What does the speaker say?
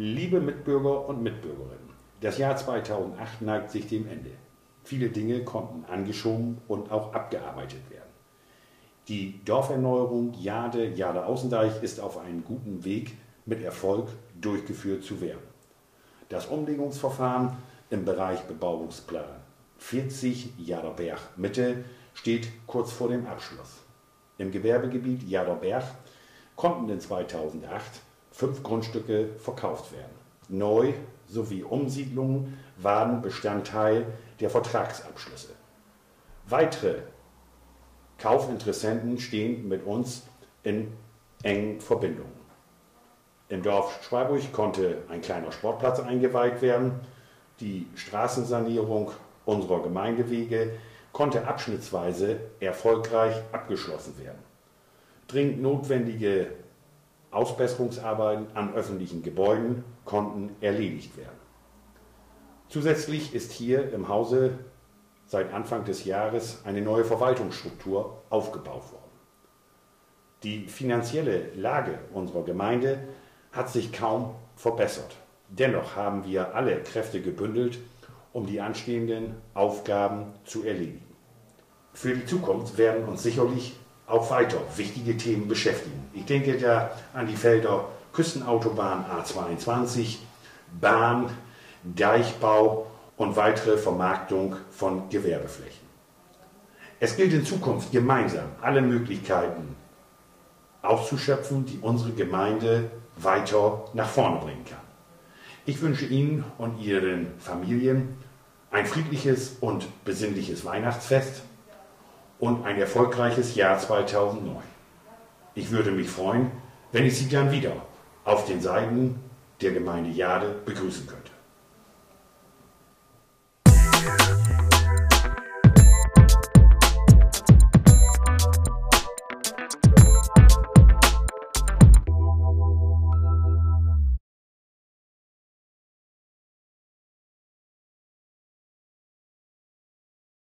Liebe Mitbürger und Mitbürgerinnen, das Jahr 2008 neigt sich dem Ende. Viele Dinge konnten angeschoben und auch abgearbeitet werden. Die Dorferneuerung Jade, Jade Außendeich ist auf einem guten Weg mit Erfolg durchgeführt zu werden. Das Umlegungsverfahren im Bereich Bebauungsplan 40 Jaderberg Mitte steht kurz vor dem Abschluss. Im Gewerbegebiet Jaderberg konnten in 2008 fünf Grundstücke verkauft werden. Neu- sowie Umsiedlungen waren Bestandteil der Vertragsabschlüsse. Weitere Kaufinteressenten stehen mit uns in engen Verbindungen. Im Dorf Schwalburg konnte ein kleiner Sportplatz eingeweiht werden. Die Straßensanierung unserer Gemeindewege konnte abschnittsweise erfolgreich abgeschlossen werden. Dringend notwendige Ausbesserungsarbeiten an öffentlichen Gebäuden konnten erledigt werden. Zusätzlich ist hier im Hause seit Anfang des Jahres eine neue Verwaltungsstruktur aufgebaut worden. Die finanzielle Lage unserer Gemeinde hat sich kaum verbessert. Dennoch haben wir alle Kräfte gebündelt, um die anstehenden Aufgaben zu erledigen. Für die Zukunft werden uns sicherlich auch weiter wichtige Themen beschäftigen. Ich denke da an die Felder Küstenautobahn A22, Bahn, Deichbau und weitere Vermarktung von Gewerbeflächen. Es gilt in Zukunft gemeinsam alle Möglichkeiten auszuschöpfen, die unsere Gemeinde weiter nach vorne bringen kann. Ich wünsche Ihnen und Ihren Familien ein friedliches und besinnliches Weihnachtsfest und ein erfolgreiches Jahr 2009. Ich würde mich freuen, wenn ich Sie dann wieder auf den Seiten der Gemeinde Jade begrüßen könnte.